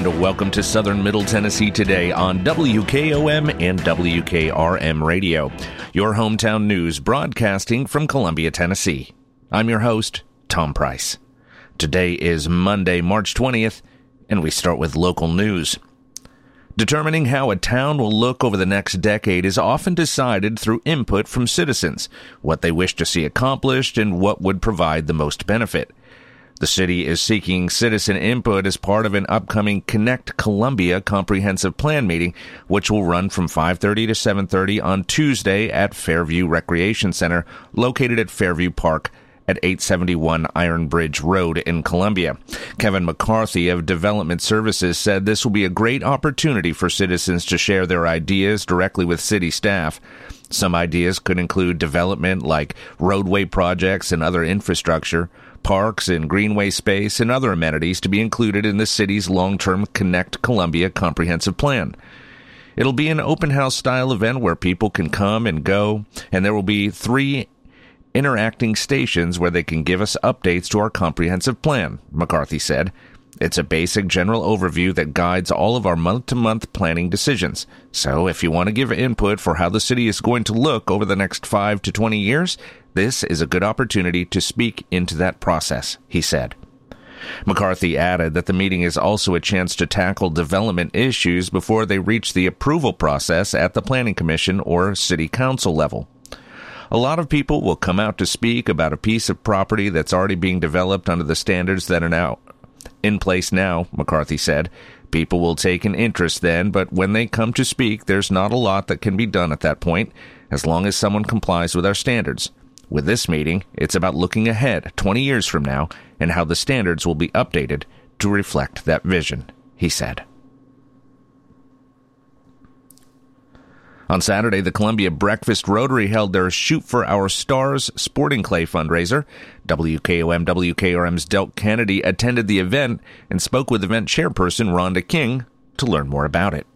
And welcome to Southern Middle Tennessee today on WKOM and WKRM Radio, your hometown news broadcasting from Columbia, Tennessee. I'm your host, Tom Price. Today is Monday, March 20th, and we start with local news. Determining how a town will look over the next decade is often decided through input from citizens, what they wish to see accomplished, and what would provide the most benefit. The city is seeking citizen input as part of an upcoming Connect Columbia comprehensive plan meeting, which will run from 5:30 to 7:30 on Tuesday at Fairview Recreation Center, located at Fairview Park at 871 Iron Bridge Road in Columbia. Kevin McCarthy of Development Services said this will be a great opportunity for citizens to share their ideas directly with city staff. Some ideas could include development like roadway projects and other infrastructure, parks and greenway space, and other amenities to be included in the city's long term Connect Columbia comprehensive plan. It'll be an open house style event where people can come and go, and there will be three interacting stations where they can give us updates to our comprehensive plan, McCarthy said. It's a basic general overview that guides all of our month to month planning decisions. So if you want to give input for how the city is going to look over the next 5 to 20 years, this is a good opportunity to speak into that process, he said. McCarthy added that the meeting is also a chance to tackle development issues before they reach the approval process at the Planning Commission or City Council level. A lot of people will come out to speak about a piece of property that's already being developed under the standards that are now in place now, McCarthy said. People will take an interest then, but when they come to speak, there's not a lot that can be done at that point, as long as someone complies with our standards. With this meeting, it's about looking ahead 20 years from now and how the standards will be updated to reflect that vision, he said. On Saturday, the Columbia Breakfast Rotary held their Shoot for Our Stars sporting clay fundraiser. WKOM WKRM's Del Kennedy attended the event and spoke with event chairperson Rhonda King to learn more about it.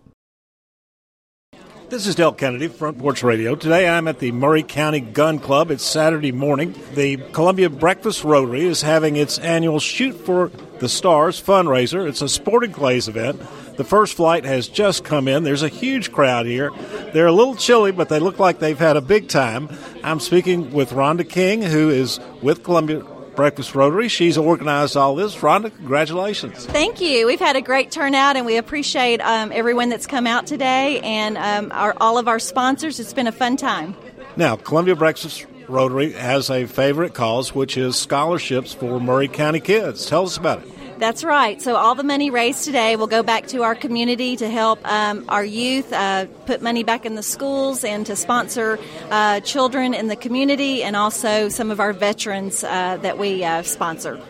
This is Del Kennedy, Front Porch Radio. Today I'm at the Maury County Gun Club. It's Saturday morning. The Columbia Breakfast Rotary is having its annual Shoot for the Stars fundraiser. It's a sporting clays event. The first flight has just come in. There's a huge crowd here. They're a little chilly, but they look like they've had a big time. I'm speaking with Rhonda King, who is with Columbia Breakfast Rotary. She's organized all this. Rhonda, congratulations. Thank you. We've had a great turnout, and we appreciate um, everyone that's come out today and um, our, all of our sponsors. It's been a fun time. Now, Columbia Breakfast Rotary has a favorite cause, which is scholarships for Maury County kids. Tell us about it. That's right. So all the money raised today will go back to our community to help um, our youth uh, put money back in the schools and to sponsor uh, children in the community and also some of our veterans uh, that we uh, sponsor.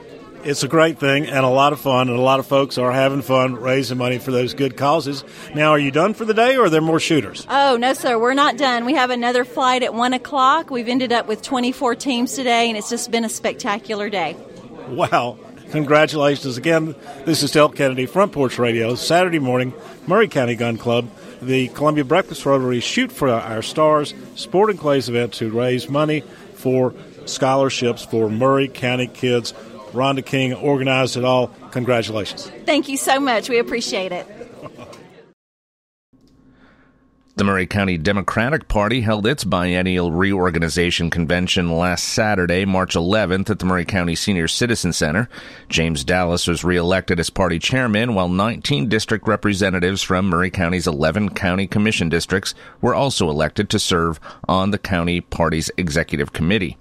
It's a great thing and a lot of fun, and a lot of folks are having fun raising money for those good causes. Now, are you done for the day, or are there more shooters? Oh no, sir, we're not done. We have another flight at one o'clock. We've ended up with 24 teams today, and it's just been a spectacular day. Wow! Congratulations again. This is Del Kennedy, Front Porch Radio, Saturday morning, Maury County Gun Club. The Columbia Breakfast Rotary Shoot for Our Stars Sporting Clays event to raise money for scholarships for Maury County kids Rhonda King organized it all. Congratulations. Thank you so much. We appreciate it. The Maury County Democratic Party held its biennial reorganization convention last Saturday, March 11th, at the Maury County Senior Citizen Center. James Dallas was reelected as party chairman, while 19 district representatives from Maury County's 11 county commission districts were also elected to serve on the county party's executive committee.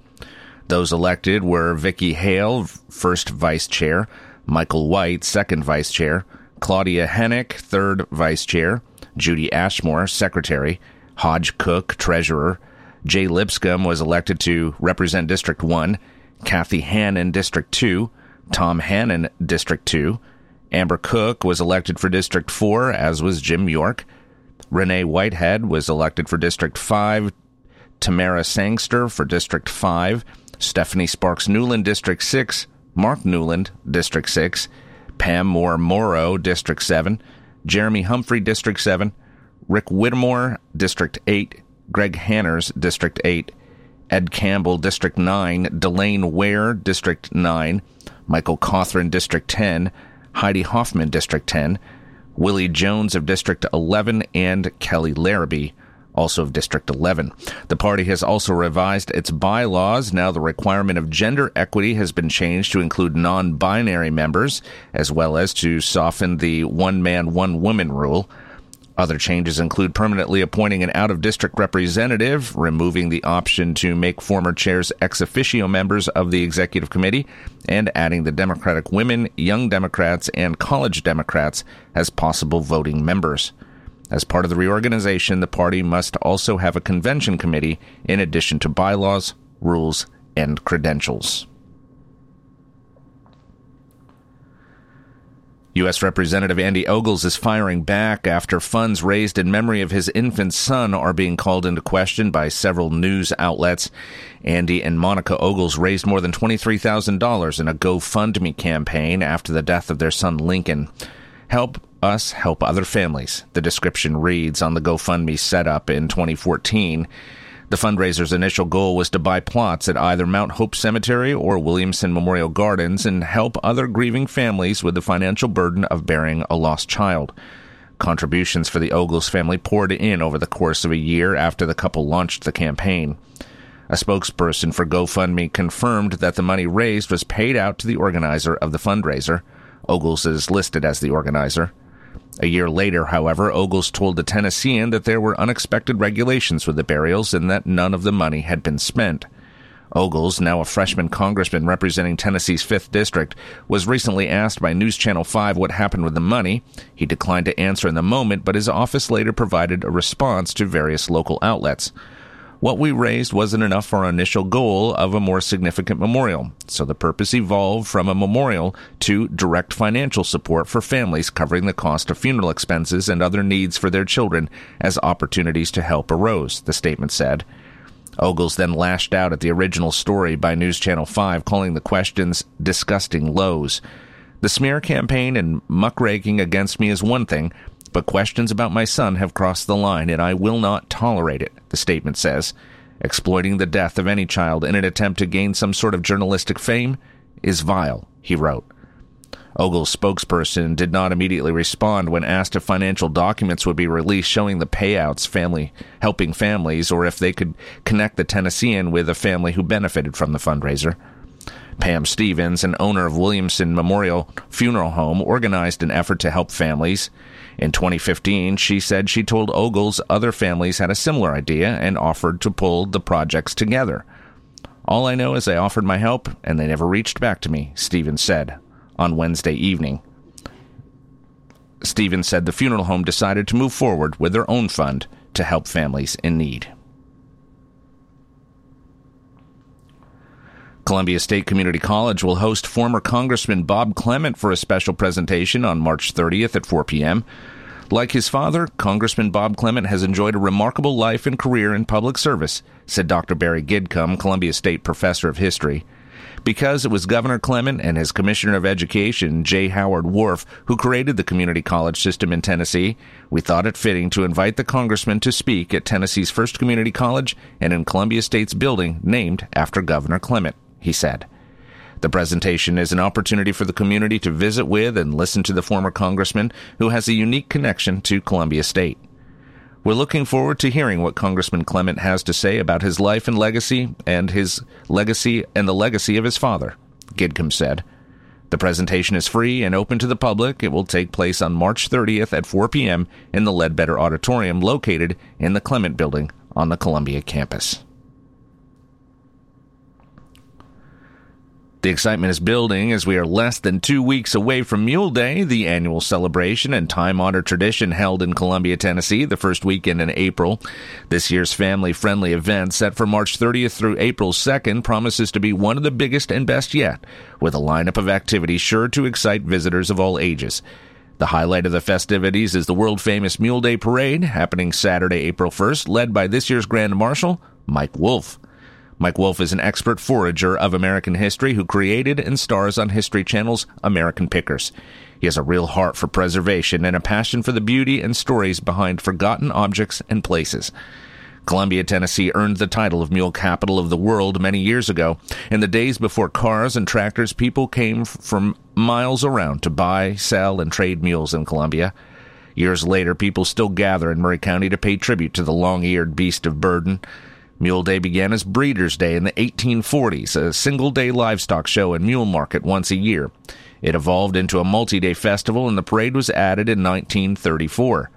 Those elected were Vicki Hale, first vice chair, Michael White, second vice chair, Claudia Hennick, third vice chair, Judy Ashmore, secretary, Hodge Cook, treasurer, Jay Lipscomb was elected to represent District 1, Kathy Hannon, District 2, Tom Hannon, District 2, Amber Cook was elected for District 4, as was Jim York. Renee Whitehead was elected for District 5, Tamara Sangster for District 5, Stephanie Sparks Newland, District 6, Mark Newland, District 6, Pam Moore Morrow, District 7, Jeremy Humphrey, District 7, Rick Whittemore, District 8, Greg Hanners, District 8, Ed Campbell, District 9, Delane Ware, District 9, Michael Cothran, District 10, Heidi Hoffman, District 10, Willie Jones of District 11, and Kelly Larrabee, also of District 11. The party has also revised its bylaws. Now the requirement of gender equity has been changed to include non-binary members, as well as to soften the one man, one woman rule. Other changes include permanently appointing an out of district representative, removing the option to make former chairs ex officio members of the executive committee, and adding the Democratic women, Young Democrats, and College Democrats as possible voting members. As part of the reorganization, the party must also have a convention committee in addition to bylaws, rules, and credentials. U.S. Representative Andy Ogles is firing back after funds raised in memory of his infant son are being called into question by several news outlets. Andy and Monica Ogles raised more than $23,000 in a GoFundMe campaign after the death of their son Lincoln. Help us help other families, the description reads on the GoFundMe setup in 2014. The fundraiser's initial goal was to buy plots at either Mount Hope Cemetery or Williamson Memorial Gardens and help other grieving families with the financial burden of burying a lost child. Contributions for the Ogles family poured in over the course of a year after the couple launched the campaign. A spokesperson for GoFundMe confirmed that the money raised was paid out to the organizer of the fundraiser. Ogles is listed as the organizer. A year later, however, Ogles told the Tennessean that there were unexpected regulations with the burials and that none of the money had been spent. Ogles, now a freshman congressman representing Tennessee's 5th District, was recently asked by News Channel 5 what happened with the money. He declined to answer in the moment, but his office later provided a response to various local outlets. What we raised wasn't enough for our initial goal of a more significant memorial, so the purpose evolved from a memorial to direct financial support for families covering the cost of funeral expenses and other needs for their children as opportunities to help arose, the statement said. Ogles then lashed out at the original story by News Channel 5, calling the questions disgusting lows. The smear campaign and muckraking against me is one thing, but questions about my son have crossed the line, and I will not tolerate it, the statement says. Exploiting the death of any child in an attempt to gain some sort of journalistic fame is vile, he wrote. Ogle's spokesperson did not immediately respond when asked if financial documents would be released showing the payouts family helping families or if they could connect the Tennessean with a family who benefited from the fundraiser. Pam Stevens, an owner of Williamson Memorial Funeral Home, organized an effort to help families. In 2015, she said she told Ogles other families had a similar idea and offered to pull the projects together. All I know is I offered my help and they never reached back to me, Stevens said on Wednesday evening. Stevens said the funeral home decided to move forward with their own fund to help families in need. Columbia State Community College will host former Congressman Bob Clement for a special presentation on March 30th at 4 p.m. Like his father, Congressman Bob Clement has enjoyed a remarkable life and career in public service, said Dr. Barry Gidcombe, Columbia State professor of history. Because it was Governor Clement and his Commissioner of Education, J. Howard Warf, who created the community college system in Tennessee, we thought it fitting to invite the congressman to speak at Tennessee's first community college and in Columbia State's building named after Governor Clement he said. The presentation is an opportunity for the community to visit with and listen to the former congressman who has a unique connection to Columbia State. We're looking forward to hearing what Congressman Clement has to say about his life and legacy and his legacy and the legacy of his father, Gidcombe said. The presentation is free and open to the public. It will take place on March 30th at 4 p.m. in the Ledbetter Auditorium located in the Clement Building on the Columbia campus. The excitement is building as we are less than two weeks away from Mule Day, the annual celebration and time honored tradition held in Columbia, Tennessee, the first weekend in April. This year's family friendly event, set for March 30th through April 2nd, promises to be one of the biggest and best yet, with a lineup of activities sure to excite visitors of all ages. The highlight of the festivities is the world famous Mule Day Parade, happening Saturday, April 1st, led by this year's Grand Marshal, Mike Wolfe. Mike Wolfe is an expert forager of American history who created and stars on History Channel's American Pickers. He has a real heart for preservation and a passion for the beauty and stories behind forgotten objects and places. Columbia, Tennessee earned the title of Mule Capital of the World many years ago. In the days before cars and tractors, people came from miles around to buy, sell, and trade mules in Columbia. Years later, people still gather in Maury County to pay tribute to the long eared beast of burden. Mule Day began as Breeders' Day in the 1840s, a single day livestock show and mule market once a year. It evolved into a multi day festival, and the parade was added in 1934.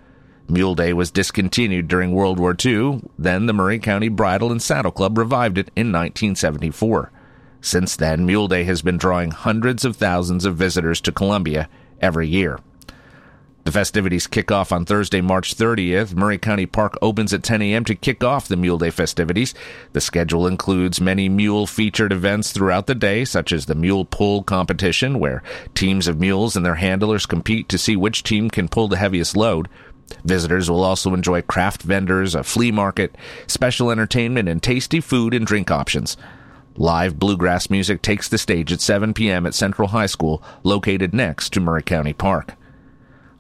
Mule Day was discontinued during World War II. Then the Maury County Bridle and Saddle Club revived it in 1974. Since then, Mule Day has been drawing hundreds of thousands of visitors to Columbia every year. The festivities kick off on Thursday, March 30th. Maury County Park opens at 10 a.m. to kick off the Mule Day festivities. The schedule includes many mule featured events throughout the day, such as the Mule Pull competition, where teams of mules and their handlers compete to see which team can pull the heaviest load. Visitors will also enjoy craft vendors, a flea market, special entertainment, and tasty food and drink options. Live bluegrass music takes the stage at 7 p.m. at Central High School, located next to Maury County Park.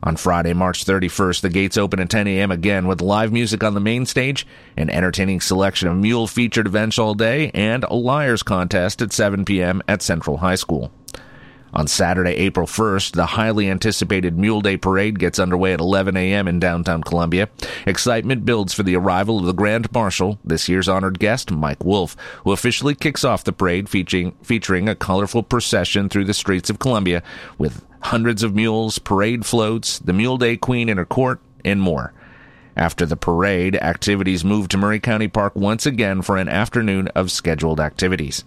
On Friday, March 31st, the gates open at 10 a.m. again with live music on the main stage, an entertaining selection of mule featured events all day, and a liars contest at 7 p.m. at Central High School. On Saturday, April 1st, the highly anticipated Mule Day Parade gets underway at 11 a.m. in downtown Columbia. Excitement builds for the arrival of the Grand Marshal, this year's honored guest, Mike Wolfe, who officially kicks off the parade featuring, featuring a colorful procession through the streets of Columbia with hundreds of mules, parade floats, the Mule Day Queen in her court, and more. After the parade, activities move to Maury County Park once again for an afternoon of scheduled activities.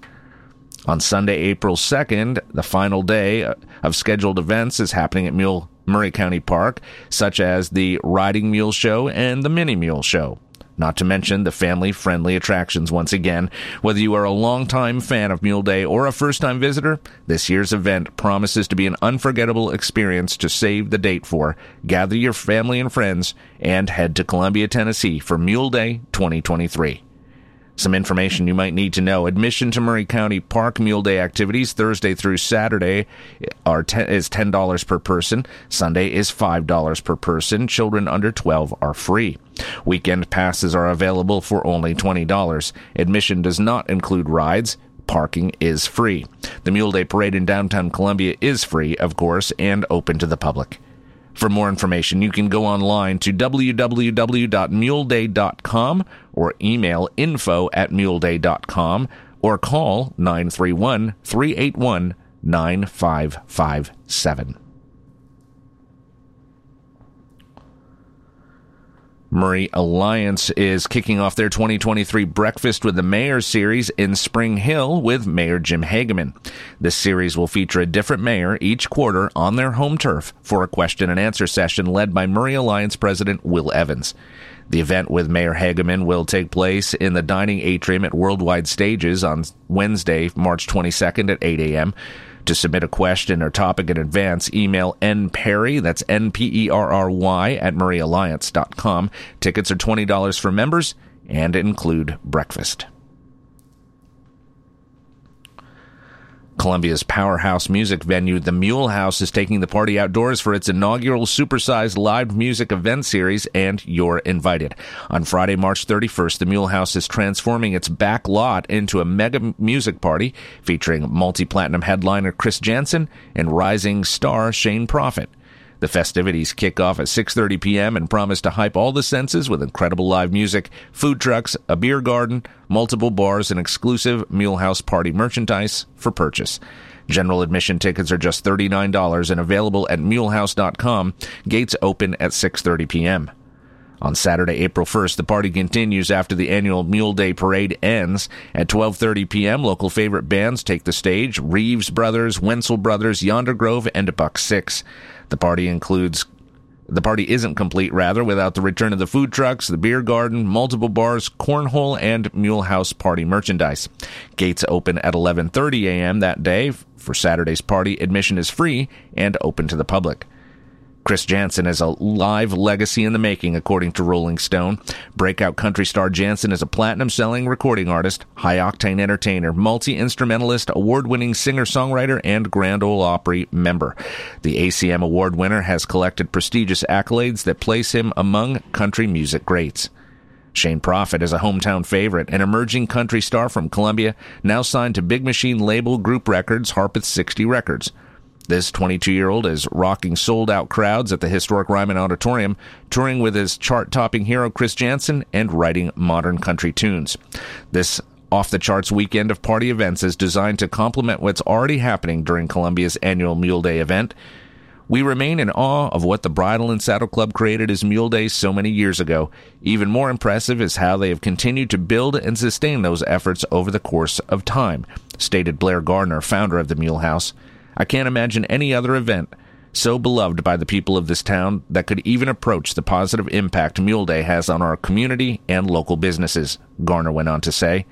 On Sunday, April 2nd, the final day uh, of scheduled events is happening at Mule Maury County Park, such as the Riding Mule Show and the Mini Mule Show. Not to mention the family friendly attractions once again. Whether you are a longtime fan of Mule Day or a first time visitor, this year's event promises to be an unforgettable experience to save the date for. Gather your family and friends and head to Columbia, Tennessee for Mule Day 2023. Some information you might need to know. Admission to Maury County Park Mule Day activities Thursday through Saturday are ten, is $10 per person. Sunday is $5 per person. Children under 12 are free. Weekend passes are available for only $20. Admission does not include rides. Parking is free. The Mule Day Parade in downtown Columbia is free, of course, and open to the public. For more information, you can go online to www.muleday.com or email info at muleday.com or call 931 381 9557. Maury Alliance is kicking off their 2023 Breakfast with the Mayor series in Spring Hill with Mayor Jim Hagaman. This series will feature a different mayor each quarter on their home turf for a question and answer session led by Maury Alliance President Will Evans. The event with Mayor Hagaman will take place in the dining atrium at Worldwide Stages on Wednesday, March 22nd at 8 a.m. To submit a question or topic in advance, email nperry, that's N-P-E-R-R-Y, at mauryalliance.com. Tickets are $20 for members and include breakfast. Columbia's powerhouse music venue, the Mule House, is taking the party outdoors for its inaugural supersized live music event series, and you're invited. On Friday, March 31st, the Mule House is transforming its back lot into a mega music party featuring multi-platinum headliner Chris Janson and rising star Shane Profitt. The festivities kick off at 6:30 p.m. and promise to hype all the senses with incredible live music, food trucks, a beer garden, multiple bars, and exclusive Mulehouse party merchandise for purchase. General admission tickets are just $39 and available at mulehouse.com. Gates open at 6:30 p.m. On Saturday, April 1st, the party continues after the annual Mule Day Parade ends. At 12:30 p.m., local favorite bands take the stage: Reeves Brothers, Wenzel Brothers, Yonder Grove, and Buck Six. The party includes the party isn't complete, rather, without the return of the food trucks, the beer garden, multiple bars, cornhole, and Mulehouse party merchandise. Gates open at 11:30 a.m. that day. For Saturday's party, admission is free and open to the public. Chris Janson is a live legacy in the making, according to Rolling Stone. Breakout country star Janson is a platinum selling recording artist, high octane entertainer, multi instrumentalist, award winning singer songwriter, and Grand Ole Opry member. The ACM award winner has collected prestigious accolades that place him among country music greats. Shane Profitt is a hometown favorite, an emerging country star from Columbia, now signed to Big Machine label Group Records, Harpeth 60 Records. This 22 year old is rocking sold out crowds at the historic Ryman Auditorium, touring with his chart topping hero Chris Janson and writing modern country tunes. This off the charts weekend of party events is designed to complement what's already happening during Columbia's annual Mule Day event. We remain in awe of what the Bridle and Saddle Club created as Mule Day so many years ago. Even more impressive is how they have continued to build and sustain those efforts over the course of time, stated Blair Garner, founder of the Mule House. I can't imagine any other event so beloved by the people of this town that could even approach the positive impact Mule Day has on our community and local businesses, Garner went on to say.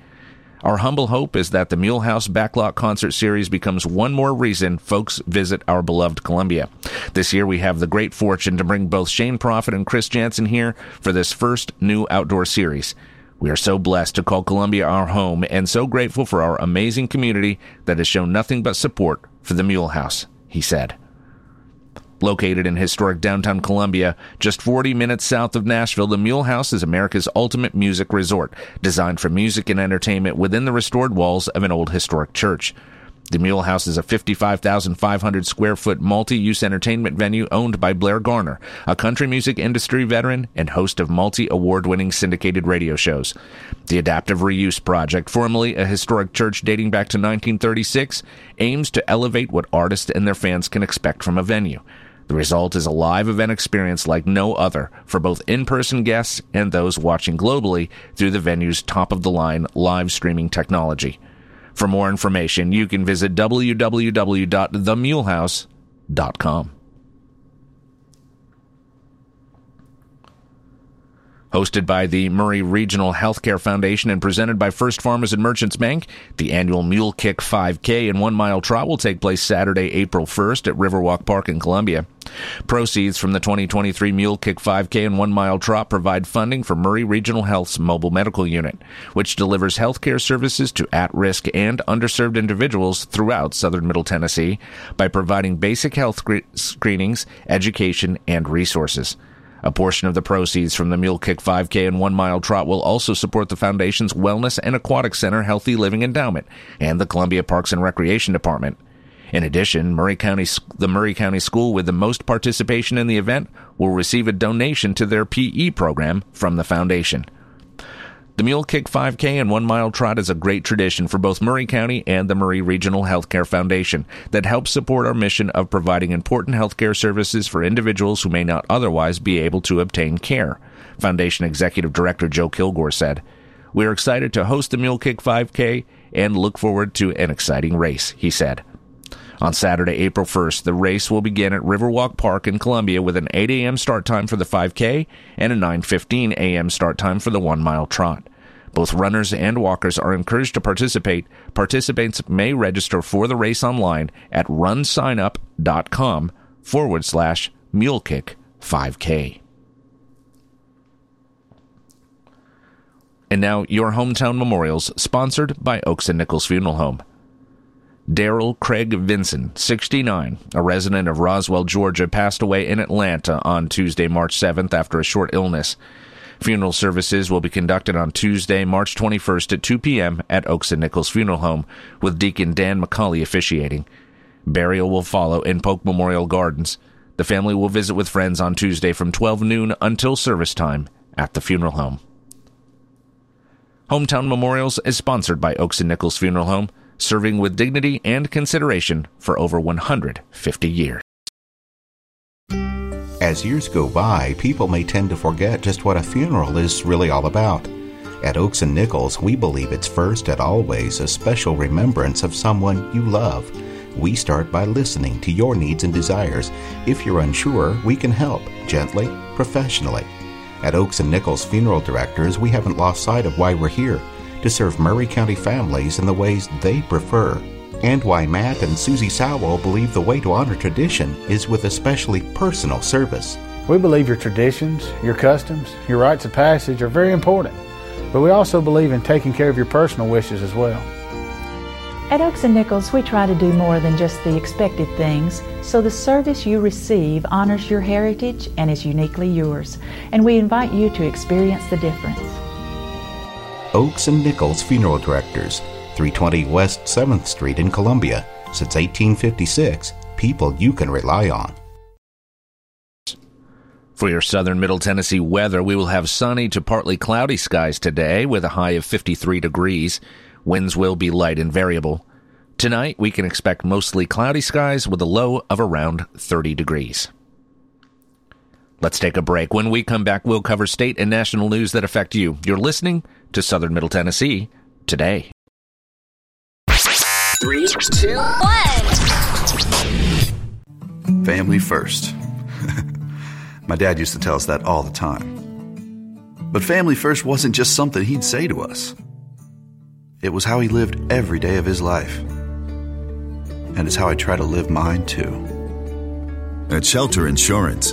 Our humble hope is that the Mulehouse Backlot Concert Series becomes one more reason folks visit our beloved Columbia. This year we have the great fortune to bring both Shane Profitt and Chris Janson here for this first new outdoor series. We are so blessed to call Columbia our home and so grateful for our amazing community that has shown nothing but support for the Mule House, he said. Located in historic downtown Columbia, just 40 minutes south of Nashville, the Mule House is America's ultimate music resort, designed for music and entertainment within the restored walls of an old historic church. The Mule House is a 55,500 square foot multi-use entertainment venue owned by Blair Garner, a country music industry veteran and host of multi-award winning syndicated radio shows. The Adaptive Reuse Project, formerly a historic church dating back to 1936, aims to elevate what artists and their fans can expect from a venue. The result is a live event experience like no other for both in-person guests and those watching globally through the venue's top-of-the-line live streaming technology. For more information, you can visit www.themulehouse.com. Hosted by the Maury Regional Healthcare Foundation and presented by First Farmers and Merchants Bank, the annual Mule Kick 5K and One Mile Trot will take place Saturday, April 1st at Riverwalk Park in Columbia. Proceeds from the 2023 Mule Kick 5K and One Mile Trot provide funding for Maury Regional Health's mobile medical unit, which delivers healthcare services to at-risk and underserved individuals throughout southern Middle Tennessee by providing basic health screenings, education, and resources. A portion of the proceeds from the Mule Kick 5K and One Mile Trot will also support the Foundation's Wellness and Aquatic Center Healthy Living Endowment and the Columbia Parks and Recreation Department. In addition, Maury County, the Maury County School with the most participation in the event will receive a donation to their PE program from the Foundation. The Mule Kick 5K and One Mile Trot is a great tradition for both Maury County and the Maury Regional Healthcare Foundation that helps support our mission of providing important healthcare services for individuals who may not otherwise be able to obtain care. Foundation Executive Director Joe Kilgore said, We are excited to host the Mule Kick 5K and look forward to an exciting race, he said. On Saturday, April 1st, the race will begin at Riverwalk Park in Columbia with an 8 a.m. start time for the 5K and a 9:15 a.m. start time for the 1 mile trot. Both runners and walkers are encouraged to participate. Participants may register for the race online at runsignup.com forward slash mulekick 5K. And now, your hometown memorials, sponsored by Oakes and Nichols Funeral Home. Daryl Craig Vinson, 69, a resident of Roswell, Georgia, passed away in Atlanta on Tuesday, March 7th after a short illness. Funeral services will be conducted on Tuesday, March 21st at 2 p.m. at Oakes and Nichols Funeral Home, with Deacon Dan McCauley officiating. Burial will follow in Polk Memorial Gardens. The family will visit with friends on Tuesday from 12 noon until service time at the funeral home. Hometown Memorials is sponsored by Oakes and Nichols Funeral Home serving with dignity and consideration for over 150 years. As years go by, people may tend to forget just what a funeral is really all about. At Oakes and Nichols, we believe it's first and always a special remembrance of someone you love. We start by listening to your needs and desires. If you're unsure, we can help gently, professionally. At Oakes and Nichols Funeral Directors, we haven't lost sight of why we're here to serve Maury County families in the ways they prefer, and why Matt and Susie Sowell believe the way to honor tradition is with especially personal service. We believe your traditions, your customs, your rites of passage are very important, but we also believe in taking care of your personal wishes as well. At Oakes and Nichols, we try to do more than just the expected things, so the service you receive honors your heritage and is uniquely yours, and we invite you to experience the difference. Oakes and Nichols Funeral Directors, 320 West 7th Street in Columbia. Since 1856, people you can rely on. For your southern Middle Tennessee weather, we will have sunny to partly cloudy skies today with a high of 53 degrees. Winds will be light and variable. Tonight, we can expect mostly cloudy skies with a low of around 30 degrees. Let's take a break. When we come back, we'll cover state and national news that affect you. You're listening to Southern Middle Tennessee today. Three, two, one. Family first. My dad used to tell us that all the time. But family first wasn't just something he'd say to us, it was how he lived every day of his life. And it's how I try to live mine too. At Shelter Insurance,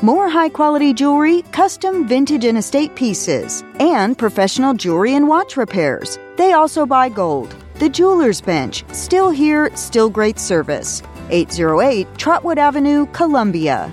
More high quality jewelry, custom vintage and estate pieces, and professional jewelry and watch repairs. They also buy gold. The Jeweler's Bench, still here, still great service. 808 Trotwood Avenue, Columbia.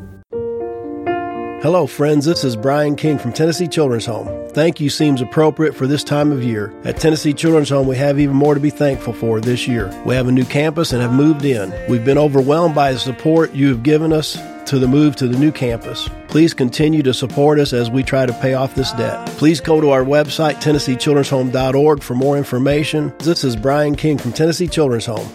Hello, friends. This is Brian King from Tennessee Children's Home. Thank you seems appropriate for this time of year. At Tennessee Children's Home, we have even more to be thankful for this year. We have a new campus and have moved in. We've been overwhelmed by the support you have given us to the move to the new campus. Please continue to support us as we try to pay off this debt. Please go to our website, TennesseeChildren'sHome.org, for more information. This is Brian King from Tennessee Children's Home.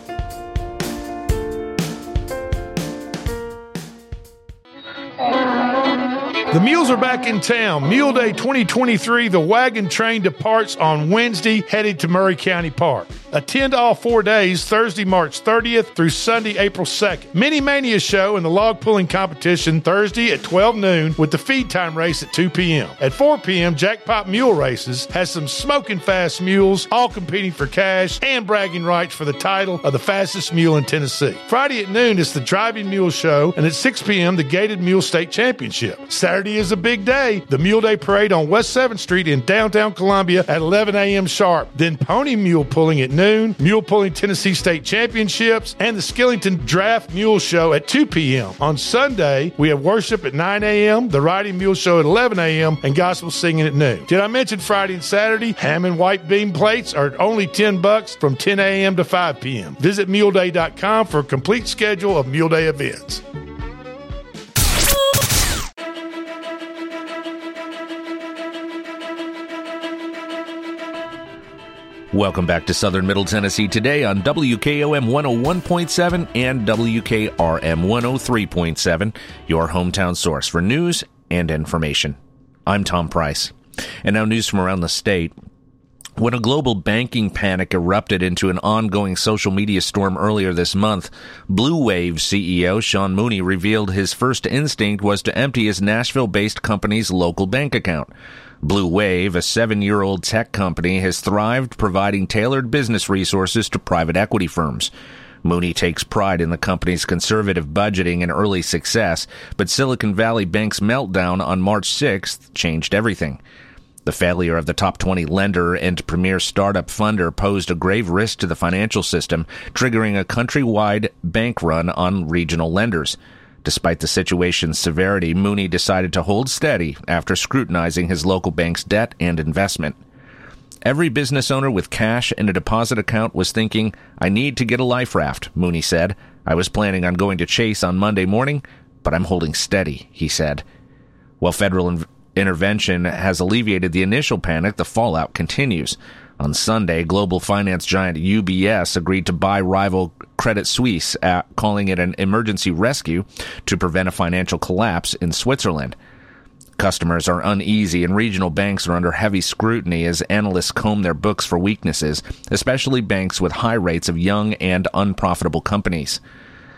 The mules are back in town. Mule Day 2023, the wagon train departs on Wednesday, headed to Murray County Park. Attend all four days, Thursday, March 30th through Sunday, April 2nd. Mini Mania show and the log pulling competition Thursday at 12 noon with the feed time race at 2 p.m. At 4 p.m., Jackpot Mule Races has some smoking fast mules, all competing for cash and bragging rights for the title of the fastest mule in Tennessee. Friday at noon is the Driving Mule Show, and at 6 p.m., the Gaited Mule State Championship. Saturday is a big day. The Mule Day Parade on West 7th Street in downtown Columbia at 11 a.m. sharp. Then Pony Mule Pulling at noon, Mule Pulling Tennessee State Championships, and the Skillington Draft Mule Show at 2 p.m. On Sunday, we have worship at 9 a.m., the Riding Mule Show at 11 a.m., and gospel singing at noon. Did I mention Friday and Saturday? Ham and white bean plates are only 10 bucks from 10 a.m. to 5 p.m. Visit muleday.com for a complete schedule of Mule Day events. Welcome back to Southern Middle Tennessee today on WKOM 101.7 and WKRM 103.7, your hometown source for news and information. I'm Tom Price. And now news from around the state. When a global banking panic erupted into an ongoing social media storm earlier this month, Blue Wave CEO Sean Mooney revealed his first instinct was to empty his Nashville based company's local bank account. Blue Wave, a seven year old tech company, has thrived providing tailored business resources to private equity firms. Mooney takes pride in the company's conservative budgeting and early success, but Silicon Valley Bank's meltdown on March 6th changed everything. The failure of the top 20 lender and premier startup funder posed a grave risk to the financial system, triggering a countrywide bank run on regional lenders. Despite the situation's severity, Mooney decided to hold steady after scrutinizing his local bank's debt and investment. Every business owner with cash in a deposit account was thinking, I need to get a life raft, Mooney said. I was planning on going to Chase on Monday morning, but I'm holding steady, he said. While federal in- intervention has alleviated the initial panic, the fallout continues. On Sunday, global finance giant UBS agreed to buy rival Credit Suisse, uh, calling it an emergency rescue to prevent a financial collapse in Switzerland. Customers are uneasy and regional banks are under heavy scrutiny as analysts comb their books for weaknesses, especially banks with high rates of young and unprofitable companies.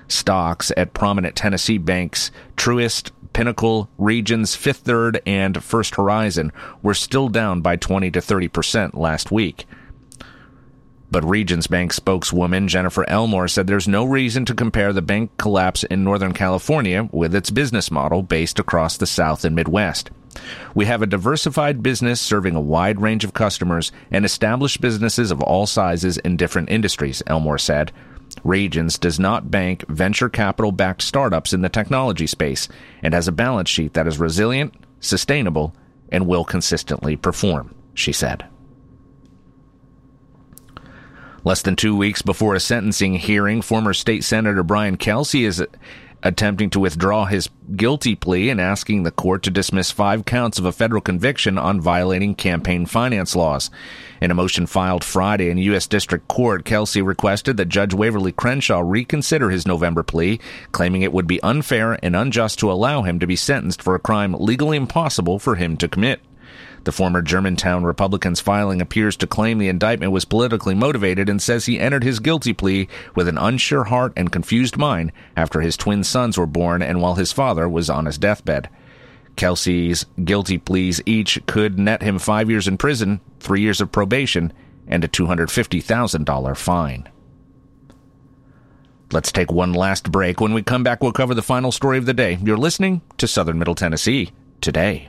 Stocks at prominent Tennessee banks, Truist, Pinnacle, Regions, Fifth Third, and First Horizon were still down by 20 to 30 percent last week. But Regions Bank spokeswoman Jennifer Elmore said there's no reason to compare the bank collapse in Northern California with its business model based across the South and Midwest. We have a diversified business serving a wide range of customers and established businesses of all sizes in different industries, Elmore said. Regions does not bank venture capital backed startups in the technology space and has a balance sheet that is resilient, sustainable, and will consistently perform, she said. Less than two weeks before a sentencing hearing, former state senator Brian Kelsey is attempting to withdraw his guilty plea and asking the court to dismiss five counts of a federal conviction on violating campaign finance laws. In a motion filed Friday in U.S. District Court, Kelsey requested that Judge Waverly Crenshaw reconsider his November plea, claiming it would be unfair and unjust to allow him to be sentenced for a crime legally impossible for him to commit. The former Germantown Republican's filing appears to claim the indictment was politically motivated and says he entered his guilty plea with an unsure heart and confused mind after his twin sons were born and while his father was on his deathbed. Kelsey's guilty pleas each could net him five years in prison, three years of probation, and a $250,000 fine. Let's take one last break. When we come back, we'll cover the final story of the day. You're listening to Southern Middle Tennessee today.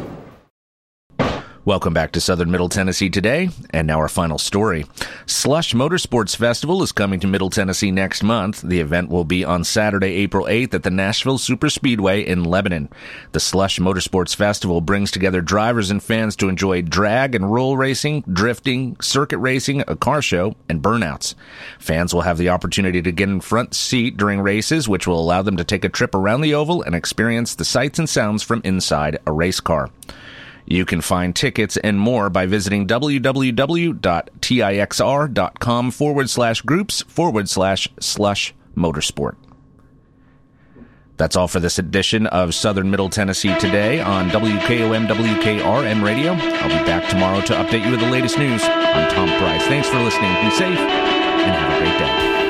Welcome back to Southern Middle Tennessee today, and now our final story. Slush Motorsports Festival is coming to Middle Tennessee next month. The event will be on Saturday, April 8th at the Nashville Superspeedway in Lebanon. The Slush Motorsports Festival brings together drivers and fans to enjoy drag and roll racing, drifting, circuit racing, a car show, and burnouts. Fans will have the opportunity to get in front seat during races, which will allow them to take a trip around the oval and experience the sights and sounds from inside a race car. You can find tickets and more by visiting www.tixr.com forward slash groups forward slash slush motorsport. That's all for this edition of Southern Middle Tennessee today on WKOM WKRM Radio. I'll be back tomorrow to update you with the latest news. I'm Tom Price. Thanks for listening. Be safe and have a great day.